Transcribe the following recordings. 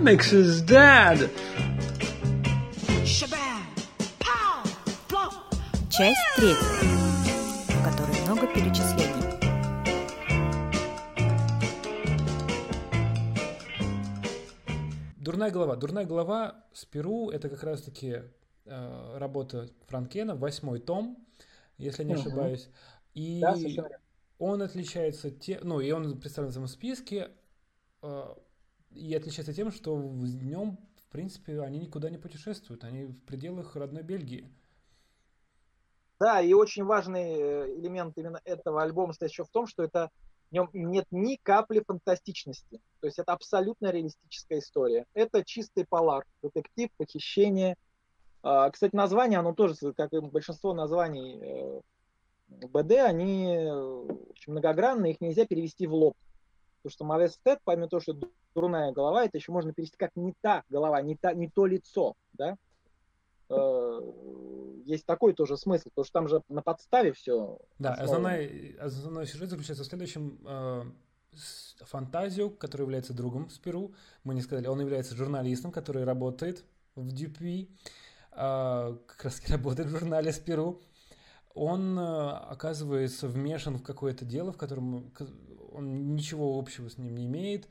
comics is dead. Часть третья, в которой много перечислений. Дурная голова. Дурная голова с Перу это как раз-таки э, работа Франкена, восьмой том, если не ошибаюсь. И Да, он отличается те, ну и он представлен в этом списке э, и отличается тем, что в нем, в принципе, они никуда не путешествуют, они в пределах родной Бельгии. Да, и очень важный э, элемент именно этого альбома стоит еще в том, что это в нем нет ни капли фантастичности. То есть это абсолютно реалистическая история. Это чистый полар, детектив, похищение. А, Кстати, название, оно тоже, как и большинство названий э, БД, они э, очень многогранные, их нельзя перевести в лоб. Потому что Мавестет, помимо того, что дурная голова, это еще можно перевести как не та голова, не, та, не то лицо. Да? Э, Есть такой тоже смысл, потому что там же на подставе все. Да, основной, основной сюжет заключается в следующем. э, Фантазио, который является другом с Перу, мы не сказали, он является журналистом, который работает в Дюпи, а, как раз работает в журнале с Перу. Он э, оказывается вмешан в какое-то дело, в котором он ничего общего с ним не имеет.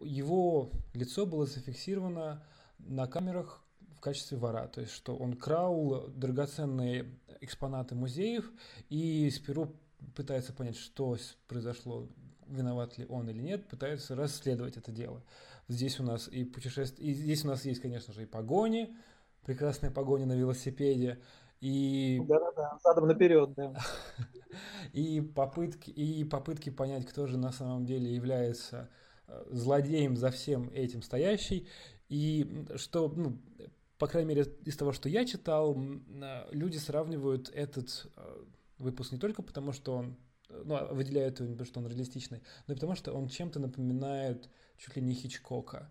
Его лицо было зафиксировано на камерах в качестве вора, то есть что он крал драгоценные экспонаты музеев и с Перу пытается понять, что произошло, виноват ли он или нет, пытается расследовать это дело. Здесь у нас и путешествие, и здесь у нас есть, конечно же, и погони, прекрасная погоня на велосипеде, и Да-да-да, задом наперед, да. и попытки, и попытки понять, кто же на самом деле является э, злодеем за всем этим стоящий. И что, ну, по крайней мере, из того, что я читал, э, люди сравнивают этот э, выпуск не только потому, что он ну, а выделяют его не потому, что он реалистичный, но и потому, что он чем-то напоминает чуть ли не Хичкока.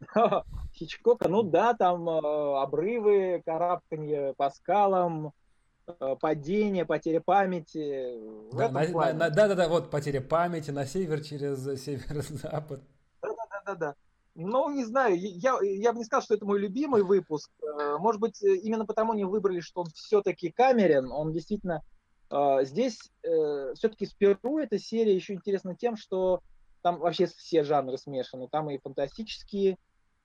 Хичкока, ну да, там э, обрывы, карабканье по скалам, э, падение, потеря памяти. Да, на- на- плане. на- да-да-да, вот потеря памяти на север через э, северо-запад. Да-да-да. Ну, не знаю, я, я бы не сказал, что это мой любимый выпуск. Может быть, именно потому не выбрали, что он все-таки камерен. Он действительно... Здесь все-таки с Перу эта серия еще интересна тем, что там вообще все жанры смешаны. Там и фантастические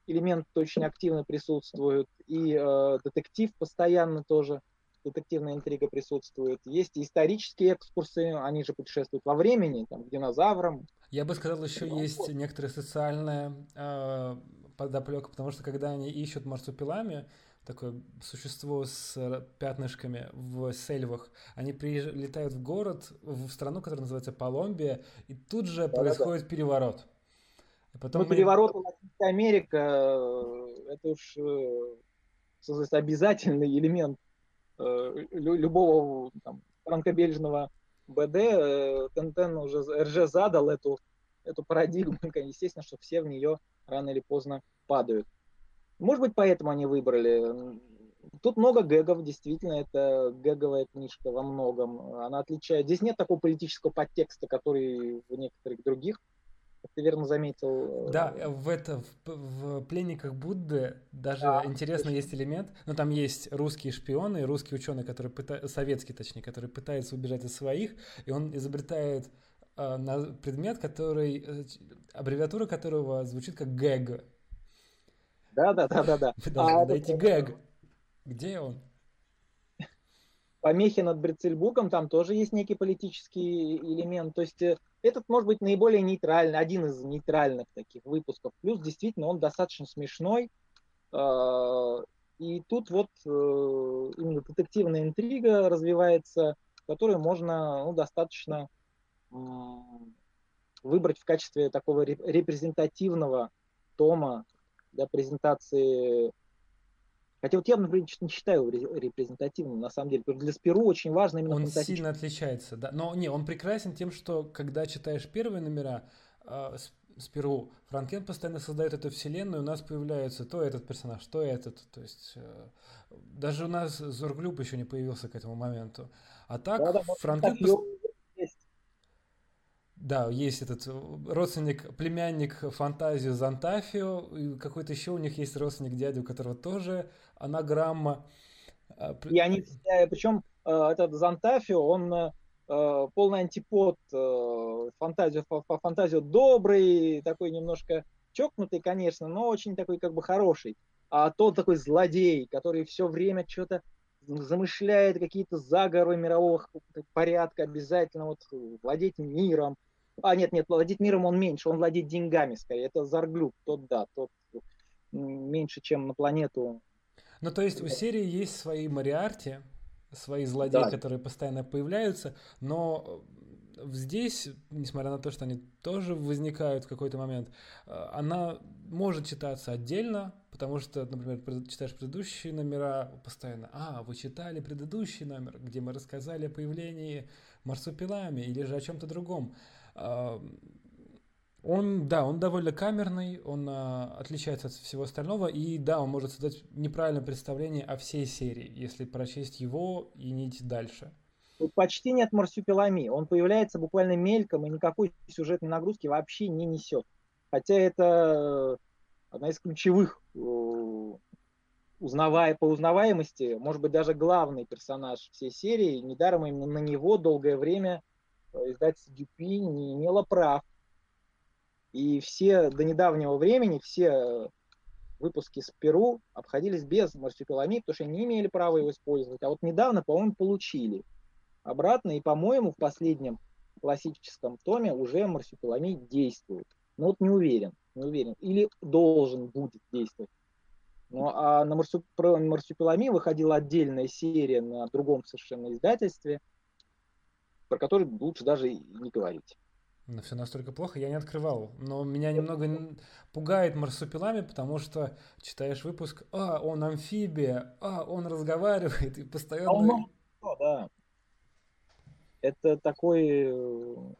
элементы очень активно присутствуют, и э, детектив постоянно тоже, детективная интрига присутствует. Есть и исторические экскурсы, они же путешествуют во времени, там, к динозаврам, Я бы сказал, еще Ну, есть вот. некоторая социальная э, подоплека, потому что когда они ищут марсупилами, такое существо с пятнышками в сельвах, они прилетают в город, в страну, которая называется Колумбия, и тут же Да-да-да. происходит переворот. И потом Ну, переворот в Латинской Америке, э, это уж э, сказать, обязательный элемент э, лю- любого там, франкобельжного БД. Э, Тентен уже, РЖ задал эту, эту парадигму, естественно, что все в нее рано или поздно падают. Может быть, поэтому они выбрали. Тут много гэгов, действительно, это гэговая книжка во многом. Она отличает... Здесь нет такого политического подтекста, который в некоторых других ты верно заметил. Да, э, в это в, в пленниках Будды даже Да, интересно точно. есть элемент. Ну там есть русские шпионы, русские ученые, которые пыта... советские, точнее, которые пытаются убежать от своих, и он изобретает э, на- предмет, который э, аббревиатура которого звучит как гэг. Да, да, да, да, да. Вы должны А найти этот, гэг. Где он? помехи над Брецельбургом, там тоже есть некий политический элемент. То есть э, этот может быть наиболее нейтральный, один из нейтральных таких выпусков. Плюс действительно он достаточно смешной. Э, И тут вот э, именно детективная интрига развивается, которую можно ну, достаточно выбрать в качестве такого реп- репрезентативного тома для презентации Хотя вот я, например, не считаю его ре- репрезентативным, на самом деле. Для Спиру очень важно именно Он сильно отличается, да. Но не, он прекрасен тем, что когда читаешь первые номера э, с, с Перу, Франкен постоянно создает эту вселенную, у нас появляется то этот персонаж, то этот. То есть э, даже у нас Зорглюб еще не появился к этому моменту. А так Да-да, вот Франкен... так пос-. Да, есть этот родственник, племянник фантазию Зантафио, какой-то еще у них есть родственник дядя, у которого тоже анаграмма. А, и они причем э, этот Зантафио, он э, полный антипод э, фантазию, фантазию добрый, такой немножко чокнутый, конечно, но очень такой как бы хороший. А тот такой злодей, который все время что-то замышляет какие-то заговоры мирового порядка, обязательно вот владеть миром. А, нет, нет, владеть миром он меньше, он владеет деньгами скорее. Это Зарглюк, тот, да, тот меньше, чем на планету. Ну, то есть у серии есть свои Мариарти, свои злодеи, да. которые постоянно появляются, но здесь, несмотря на то, что они тоже возникают в какой-то момент, э, она может читаться отдельно, потому что, например, читаешь предыдущие номера постоянно, а, вы читали предыдущий номер, где мы рассказали о появлении марсупилами или же о чем-то другом. Он, да, он довольно камерный, он а, отличается от всего остального, и да, он может создать неправильное представление о всей серии, если прочесть его и не идти дальше. Тут почти нет марсупилами, он появляется буквально мельком и никакой сюжетной нагрузки вообще не несет. Хотя это одна из ключевых э, узнавая, по узнаваемости, может быть, даже главный персонаж всей серии. Недаром именно на него долгое время издательство Дюпи не имело прав. И все до недавнего времени, все выпуски с Перу обходились без марсупилами, потому что не имели права его использовать. А вот недавно, по-моему, получили обратно. И, по-моему, в последнем классическом томе уже марсупилами действует. Но вот не уверен, не уверен. Или должен будет действовать. Ну, а на марсупилами выходила отдельная серия на другом совершенно издательстве, про который лучше даже и не говорить. Но все настолько плохо, я не открывал. Но меня немного пугает марсупилами, потому что читаешь выпуск, а, он амфибия, а, он разговаривает и постоянно... А он, да. Это, такой,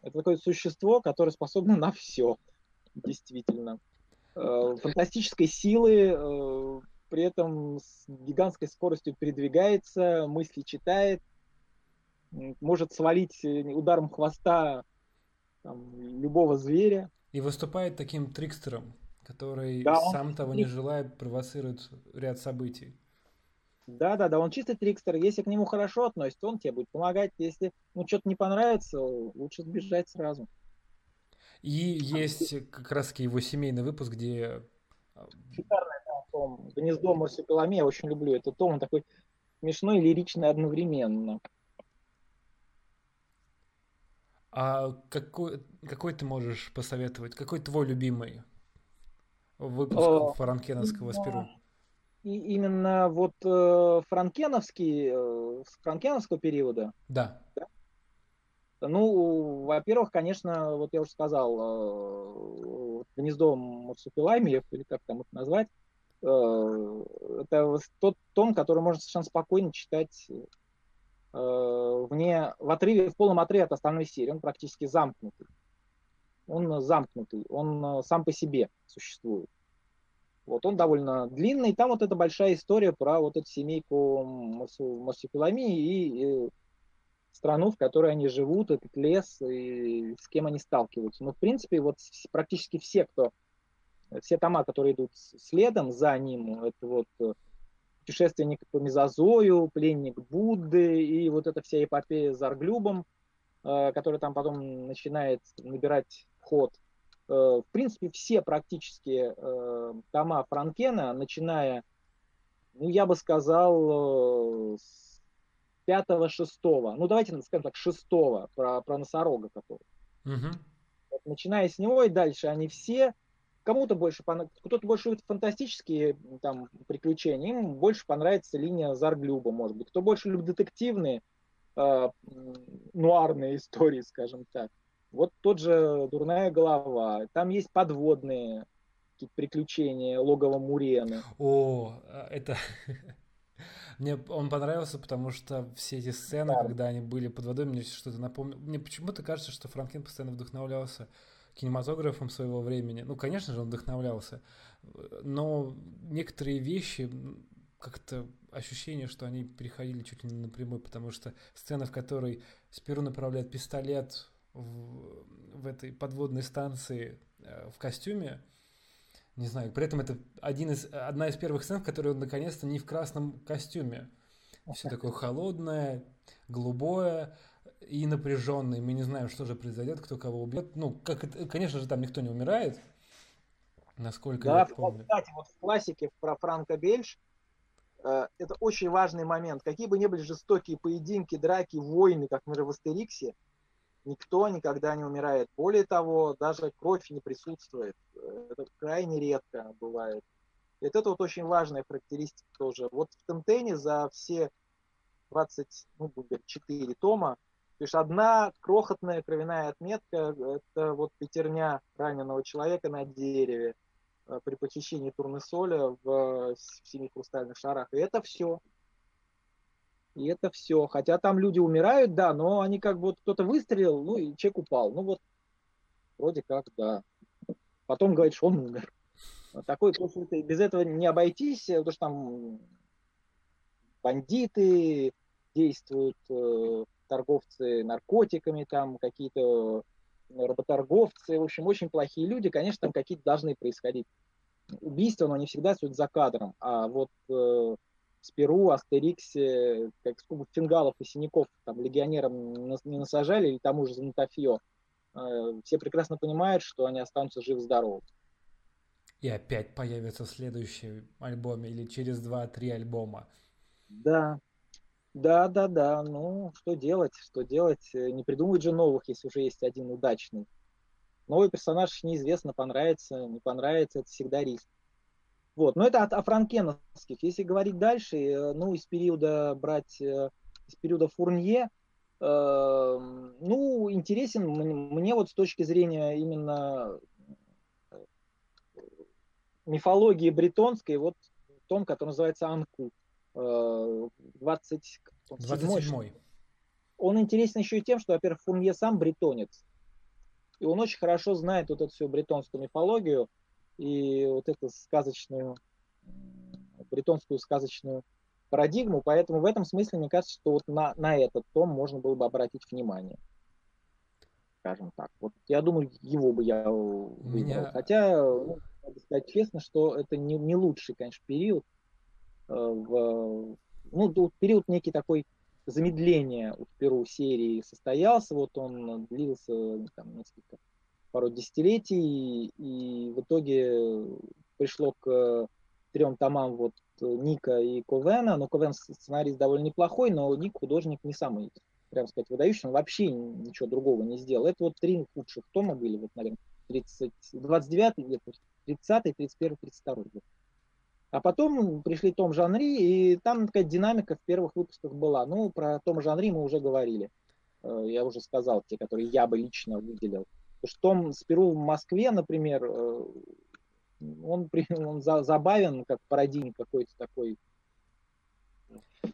это такое существо, которое способно на все, действительно. Э, фантастической силы, э, при этом с гигантской скоростью передвигается, мысли читает, может свалить э, ударом хвоста там, любого зверя. И выступает таким трикстером, который да, сам он... того не желая провоцирует ряд событий. Да, да, да, он чистый трикстер. Если к нему хорошо относится, он тебе будет помогать. Если ну что-то не понравится, лучше сбежать сразу. И есть как раз его семейный выпуск, где... А, Шикарный да, том. «Гнездо марсупилами» я очень люблю. Это том, он такой смешной и лиричный одновременно. А какой, какой ты можешь посоветовать? Какой твой любимый выпуск О, франкеновского спиру? И именно вот э, франкеновский, э, с франкеновского периода? Да. да? Ну, во-первых, конечно, вот я уже сказал, э, гнездо марсупилами, или как там это назвать, э, это тот том, который можно совершенно спокойно читать вне, в отрыве, в полном отрыве от остальной серии. Он практически замкнутый. Он замкнутый, он э, сам по себе существует. Вот он довольно длинный. Там вот эта большая история про вот эту семейку марсупилами и, и страну, в которой они живут, этот лес, и с кем они сталкиваются. Но, в принципе, вот практически все, кто, все тома, которые идут следом за ним, это вот э, путешественник по Мезозою, пленник Будды и вот эта вся эпопея с Арглюбом, э, которая там потом начинает набирать ход. Э, в принципе, все практически э, тома Франкена, начиная, ну, я бы сказал, с пятого-шестого, ну, давайте скажем так, шестого, про, про носорога который. Угу. Вот, начиная с него и дальше, они все Кому-то больше кто-то больше любит фантастические там приключения, им больше понравится линия Зарглюба, может быть. Кто больше любит детективные, э, нуарные истории, скажем так. Вот тот же «Дурная голова». Там есть подводные приключения логова Мурены. О, а, это... Мне он понравился, потому что все эти сцены, да. когда они были под водой, мне что-то напомнило. Мне почему-то кажется, что Франклин постоянно вдохновлялся кинематографом своего времени. Ну, конечно же, он вдохновлялся, но некоторые вещи как-то ощущение, что они переходили чуть ли не напрямую, потому что сцена, в которой Спиру направляет пистолет в, в этой подводной станции э, в костюме. Не знаю, при этом это один из, одна из первых сцен, в которой он наконец-то не в красном костюме. Все такое холодное, голубое и напряженное. Мы не знаем, что же произойдет, кто кого убьет. Ну, как это, конечно же, там никто не умирает, насколько да, я помню. кстати, вот в классике про Франка Бельш э, это очень важный момент. Какие бы ни были жестокие поединки, драки, войны, как мы же в Астериксе, никто никогда не умирает. Более того, даже кровь не присутствует. Это крайне редко бывает. И это вот очень важная характеристика тоже. Вот в Тентене за все 20, ну, будет 4 тома, лишь одна крохотная кровяная отметка, это вот пятерня раненого человека на дереве э, при почищении турнесоля в, в семи хрустальных шарах. И это все. И это все. Хотя там люди умирают, да, но они как бы вот кто-то выстрелил, ну и человек упал. Ну вот, вроде как, да. Потом говорит, что он умер. Такой, без этого не обойтись, потому что там бандиты действуют, э, торговцы наркотиками, там какие-то работорговцы, в общем, очень плохие люди, конечно, там какие-то должны происходить. Убийства, но не всегда стоят за кадром, а вот э, Спиру, Астериксе, как сколько фингалов и синяков там легионерам не насажали, или тому же Занатофье, э, все прекрасно понимают, что они останутся жив-здоровы. И опять появится в следующем альбоме или через два-три альбома. Да, да, да, да. Ну, что делать, что делать? Не придумывать же новых, если уже есть один удачный. Новый персонаж неизвестно, понравится, не понравится, это всегда риск. Вот, но это от, о. Если говорить дальше, э, ну, из периода брать, э, из периода Фурнье, э, ну, интересен мне, вот с точки зрения именно э, мифологии бретонской, вот том, который называется Анку. Э, 20, 27 Он интересен еще и тем, что, во-первых, Фурнье сам бретонец. И он очень хорошо знает вот эту всю бретонскую мифологию, и вот эту сказочную, бретонскую сказочную парадигму, поэтому в этом смысле мне кажется, что вот на, на этот том можно было бы обратить внимание. Скажем так. Вот я думаю, его бы я выбрал. Меня... Хотя, ну, надо сказать честно, что это не, не лучший, конечно, период. Э, в, ну, период некий такой замедления у Перу серии состоялся, вот он длился там, несколько пару десятилетий, и в итоге пришло к трем томам вот Ника и Ковена, но Ковен сценарист довольно неплохой, но Ник художник не самый, прям сказать, выдающий, он вообще ничего другого не сделал. Это вот три худших тома были, вот, наверное, 30, 29, нет, 30, 31, 32 год. А потом пришли Том Жанри, и там такая динамика в первых выпусках была. Ну, про Том Жанри мы уже говорили. Э, я уже сказал, те, которые я бы лично выделил. Потому что Том Спиру в Москве, например, э, он, он забавен, как пародийник какой-то такой.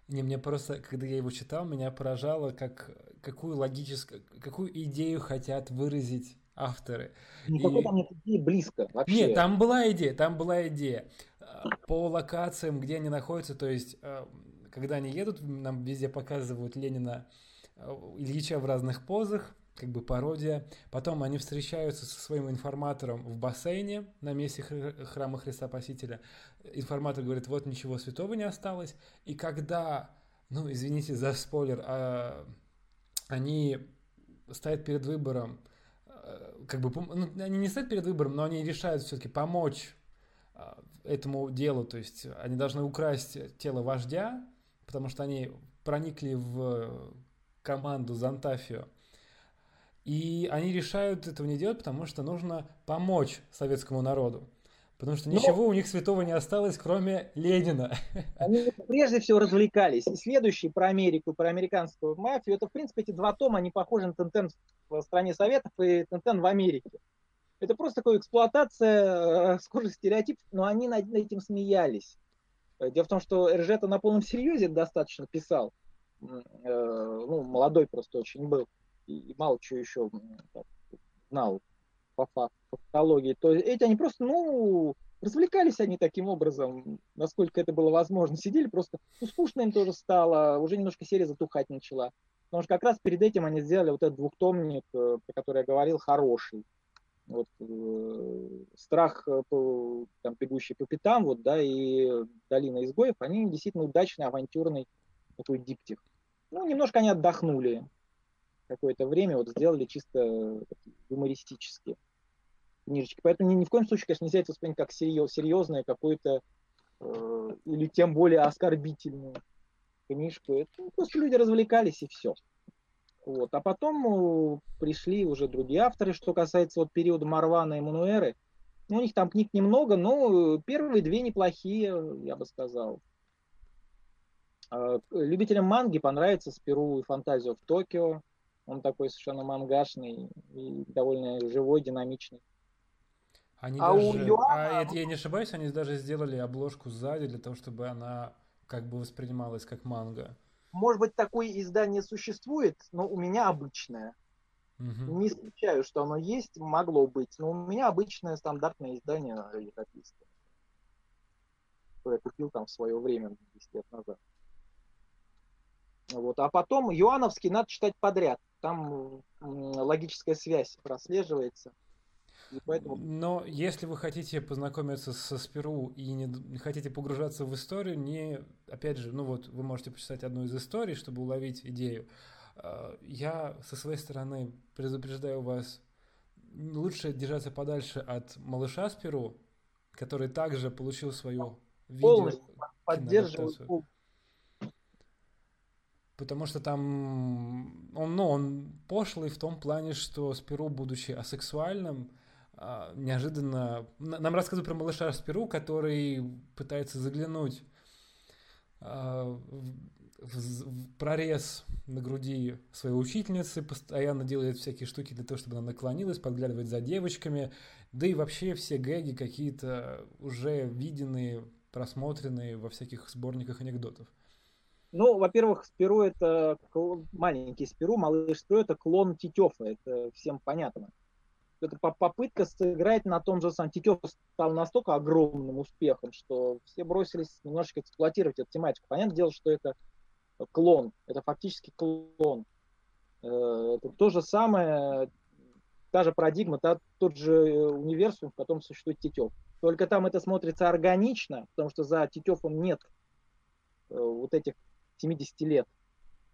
Не, мне просто, когда я его читал, меня поражало, как, какую логическую, какую идею хотят выразить авторы. Никакой и... там нет идеи близко вообще. Нет, там была идея, там была идея. А, по локациям, где они находятся, то есть, а, когда они едут, нам везде показывают Ленина, а, Ильича в разных позах, как бы пародия. Потом они встречаются со своим информатором в бассейне на месте храма Христа Спасителя. Информатор говорит, вот ничего святого не осталось. И когда, ну, извините за спойлер, а, они стоят перед выбором, как бы, ну, они не стоят перед выбором, но они решают все-таки помочь этому делу, то есть они должны украсть тело вождя, потому что они проникли в команду Зантафио. И они решают этого не делать, потому что нужно помочь советскому народу. Потому что ничего Но... у них святого не осталось, кроме Ленина. Они прежде всего развлекались. И следующий про Америку, про американскую мафию, это, в принципе, эти два тома, они похожи на Тентен в стране Советов и Тентен в Америке. Это просто такая эксплуатация э, схожих стереотипов, но они над этим смеялись. Дело в том, что РЖ это на полном серьезе достаточно писал. Э, ну, молодой просто очень был. И мало чего еще знал по фактологии. То эти они просто, ну, развлекались они таким образом, насколько это было возможно. Сидели просто, ну, скучно им тоже стало, уже немножко серия затухать начала. Потому что как раз перед этим они сделали вот этот двухтомник, э, про который я говорил, хороший. Вот, э, страх, э, там, бегущий по пятам, вот, да, и долина изгоев, они действительно удачный, авантюрный такой диптих. Ну, немножко они отдохнули какое-то время, вот сделали чисто юмористические книжечки. Поэтому ни, ни в коем случае, конечно, нельзя это воспринять как серьез, серьезное какое-то, э, или тем более оскорбительную книжку. Это просто люди развлекались и все. Вот. А потом э, пришли уже другие авторы, что касается вот периода Марвана и Мануэры. Ну, у них там книг немного, но первые две неплохие, я бы сказал. А, любителям манги понравится Спиру и Фантазию в Токио. Он такой совершенно мангашный и довольно живой, динамичный. Они а даже, у Юана... а я не ошибаюсь, они даже сделали обложку сзади для того, чтобы она как бы воспринималась как манга. Может быть, такое издание существует, но у меня обычное. Угу. Не исключаю, что оно есть, могло быть, но у меня обычное стандартное издание европейское. Которое я купил там в свое время, 10 лет назад. Вот. А потом Юановский надо читать подряд. Там логическая связь прослеживается. Поэтому... Но если вы хотите познакомиться со Спиру и не, не хотите погружаться в историю, не, опять же, ну вот, вы можете почитать одну из историй, чтобы уловить идею. А, я со своей стороны предупреждаю вас, лучше держаться подальше от малыша Спиру, который также получил свою видео поддерживаю Потому что там он, ну, он пошлый в том плане, что Спиру, будучи асексуальным, неожиданно... Нам рассказывают про малыша Спиру, который пытается заглянуть а, в прорез на груди своей учительницы, постоянно делает всякие штуки для того, чтобы она наклонилась, подглядывает за девочками, да и вообще все гэги какие-то уже виденные, просмотренные во всяких сборниках анекдотов. Ну, во-первых, Спиру это маленький Спиру, малыш Спиру это клон Тетефа, это всем понятно. Это попытка сыграть на том же самом. Тетев стал настолько огромным успехом, что все бросились немножечко эксплуатировать эту тематику. Понятное дело, что это клон, это фактически клон. Э, это то же самое, та же парадигма, та, тот же универсум, в котором существует Тетев. Только там это смотрится органично, потому что за Тетевым нет э, вот этих 70 лет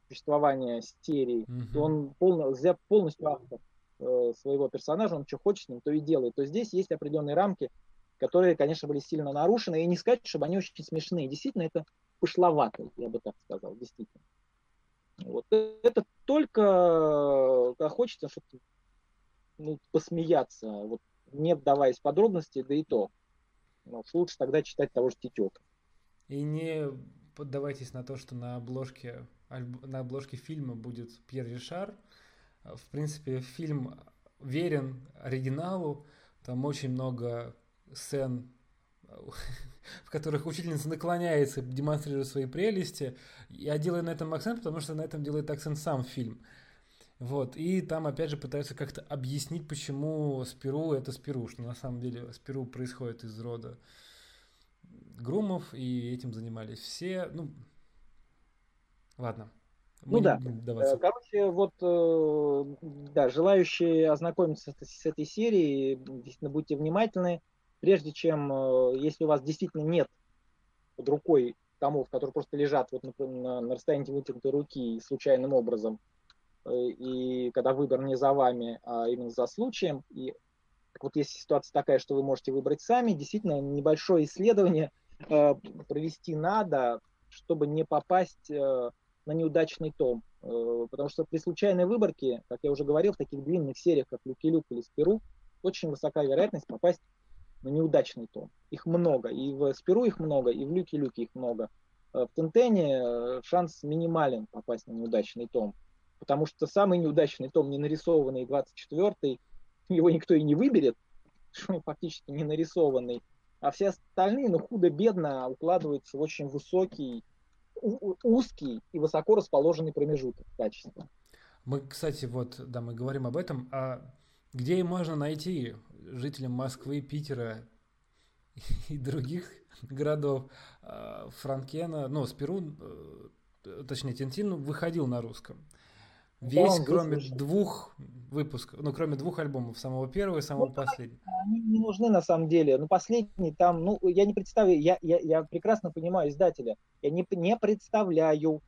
существования серии, mm-hmm. он полно, полностью автор э, своего персонажа, он что хочет с ним, то и делает. То здесь есть определенные рамки, которые, конечно, были сильно нарушены, и не сказать, чтобы они очень смешные. Действительно, это пошловато, я бы так сказал, действительно. Вот. Это только когда хочется что-то ну, посмеяться, вот, не вдаваясь в подробности, да и то. Ну, лучше тогда читать того же Тетека. И не поддавайтесь на то, что на обложке, на обложке фильма будет Пьер Ришар. В принципе, фильм верен оригиналу. Там очень много сцен, в которых учительница наклоняется, демонстрирует свои прелести. Я делаю на этом акцент, потому что на этом делает акцент сам фильм. Вот, и там опять же пытаются как-то объяснить, почему Спиру это Спиру, что на самом деле Спиру происходит из рода Грумов, и этим занимались все. Ну, ладно. Ну да. Даваться. Э, короче, вот, э, да, желающие ознакомиться с, этой серией, действительно, будьте внимательны. Прежде чем, э, если у вас действительно нет под рукой томов, которые просто лежат вот на, на расстоянии вытянутой руки случайным образом, и когда выбор не за вами, а именно за случаем, и так вот если ситуация такая, что вы можете выбрать сами, действительно небольшое исследование – Э, провести надо, чтобы не попасть э, на неудачный том. Э, потому что при случайной выборке, как я уже говорил, в таких длинных сериях, как Люки Люк или Спиру, очень высока вероятность попасть на неудачный том. Их много. И в Спиру их много, и в Люке Люке их много. В Тентене шанс минимален попасть на неудачный том. Потому что самый неудачный том, не нарисованный 24-й, его никто и не выберет, он фактически не нарисованный а все остальные, ну, худо-бедно укладываются в очень высокий, узкий и высоко расположенный промежуток качества. Мы, кстати, вот, да, мы говорим об этом, а где можно найти жителям Москвы, Питера и других городов а, Франкена, ну, Спирун, э, точнее, Тинтин выходил на русском. Весь, кроме вышел. двух выпусков, ну, кроме двух альбомов, самого первого и самого ну, последнего. Они не нужны на самом деле. Ну, последний там, ну, я не представляю, я, я, я прекрасно понимаю издателя. Я не, не представляю,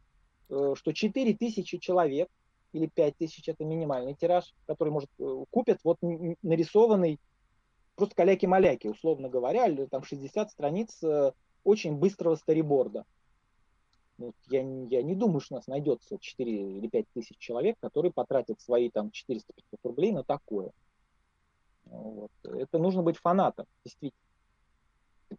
э, что 4 тысячи человек или 5 тысяч это минимальный тираж, который, может, э, купят вот нарисованный просто каляки-маляки, условно говоря, или там 60 страниц э, очень быстрого стариборда. Ну, я, я не думаю, что у нас найдется 4 или 5 тысяч человек, которые потратят свои там 400-500 рублей на такое. Вот. Это нужно быть фанатом, действительно.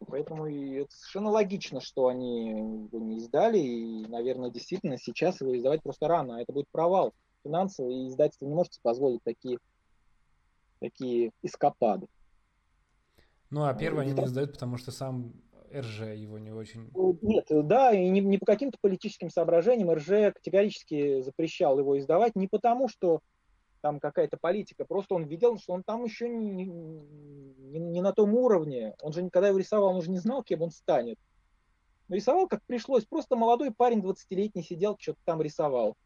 Поэтому это совершенно логично, что они его не издали, и, наверное, действительно сейчас его издавать просто рано, а это будет провал финансовый, и издательство не может позволить такие, такие эскапады. Ну, а первый они не издают, потому что сам РЖ его не очень... Нет, да, и не, не по каким-то политическим соображениям РЖ категорически запрещал его издавать, не потому что там какая-то политика, просто он видел, что он там еще не, не, не на том уровне. Он же, когда его рисовал, он уже не знал, кем он станет. Но рисовал, как пришлось. Просто молодой парень 20-летний сидел, что-то там рисовал.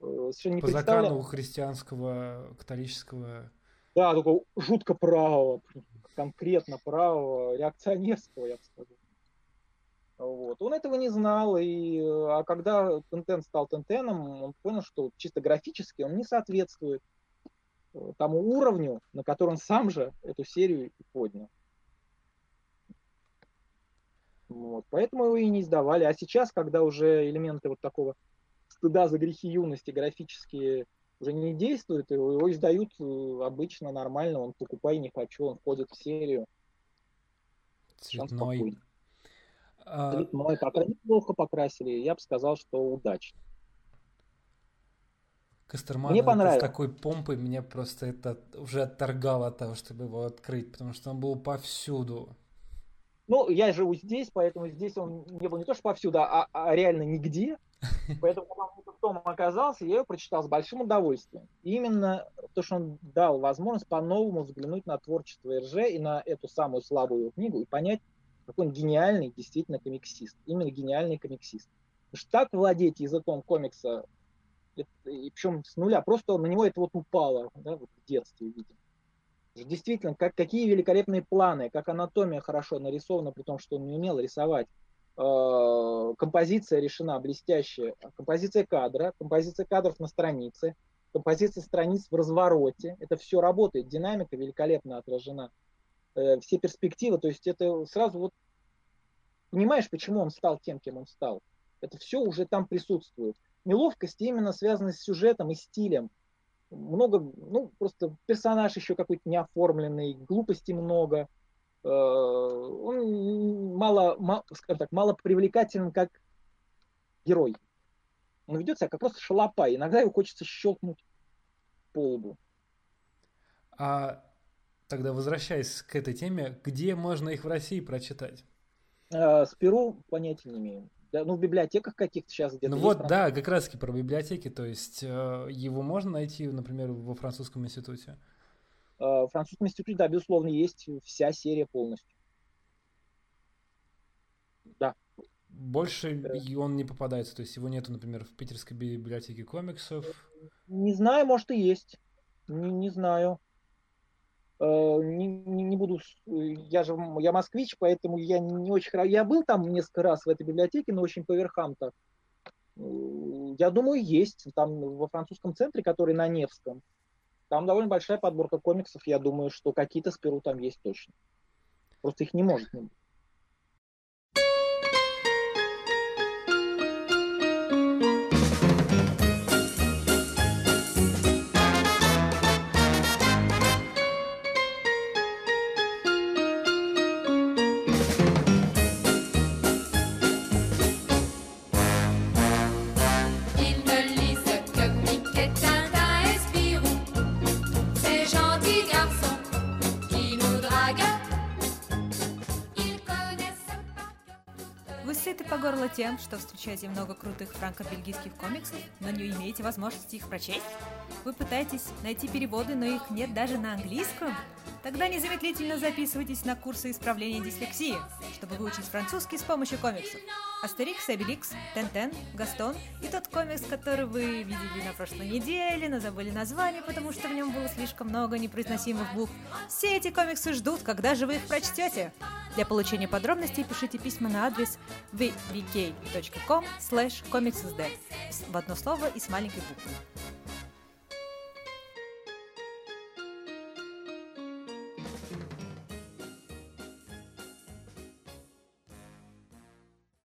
Э, совершенно не По закону христианского, католического... Да, только жутко правого, конкретно правого, реакционерского, я бы сказал. Вот. Он этого не знал, и, а когда Тентен стал Тентеном, он понял, что чисто графически он не соответствует э, тому уровню, на который он сам же эту серию и поднял. Вот. Поэтому его и не издавали. А сейчас, когда уже элементы вот такого стыда за грехи юности графические уже не действуют, его, его издают э, обычно нормально, он покупай не хочу, он входит в серию. Цветной. А... Цветной, пока неплохо покрасили, я бы сказал, что удачно. Костерман мне понравилось. с такой помпой меня просто это уже отторгало от того, чтобы его открыть, потому что он был повсюду. Ну, я живу здесь, поэтому здесь он не был не то что повсюду, а, а реально нигде. Поэтому, когда он том оказался, я его прочитал с большим удовольствием. И именно то, что он дал возможность по-новому взглянуть на творчество РЖ и на эту самую слабую книгу и понять, какой он гениальный действительно комиксист. Именно гениальный комиксист. Потому что так владеть языком комикса, это, и причем с нуля, просто на него это вот упало да, вот в детстве, видимо. Действительно, как, какие великолепные планы, как анатомия хорошо нарисована, при том, что он не умел рисовать. Э, композиция решена блестящая. Композиция кадра, композиция кадров на странице, композиция страниц в развороте. Это все работает, динамика великолепно отражена. Э, все перспективы, то есть это сразу вот понимаешь, почему он стал тем, кем он стал. Это все уже там присутствует. Неловкость именно связана с сюжетом и стилем. Много, ну, просто персонаж еще какой-то неоформленный, глупости много. Э, он мало, мало, скажем так, мало привлекателен как герой. Он ведет себя как просто шалопай. Иногда его хочется щелкнуть по лбу. А Тогда возвращаясь к этой теме, где можно их в России прочитать? А, с Перу понятия не имею. Да, ну, в библиотеках каких-то сейчас где-то. Ну вот, француз... да, как раз таки про библиотеки. То есть э, его можно найти, например, во французском институте? Э, в французском институте, да, безусловно, есть вся серия полностью. Да. Больше э... он не попадается, то есть его нету, например, в питерской библиотеке комиксов? Не знаю, может и есть. Не, не знаю. Э, не, не, буду, я же я москвич, поэтому я не очень. Я был там несколько раз в этой библиотеке, но очень по верхам то Я думаю, есть. Там во французском центре, который на Невском, там довольно большая подборка комиксов. Я думаю, что какие-то сперу там есть точно. Просто их не может не быть. Тем, что встречаете много крутых франко-бельгийских комиксов, но не имеете возможности их прочесть? Вы пытаетесь найти переводы, но их нет даже на английском? Тогда незамедлительно записывайтесь на курсы исправления дислексии, чтобы выучить французский с помощью комиксов. Астерикс, Обеликс, Тентен, Гастон и тот комикс, который вы видели на прошлой неделе, но забыли название, потому что в нем было слишком много непроизносимых букв. Все эти комиксы ждут, когда же вы их прочтете. Для получения подробностей пишите письма на адрес vvk.com slash comicssd в одно слово и с маленькой буквы.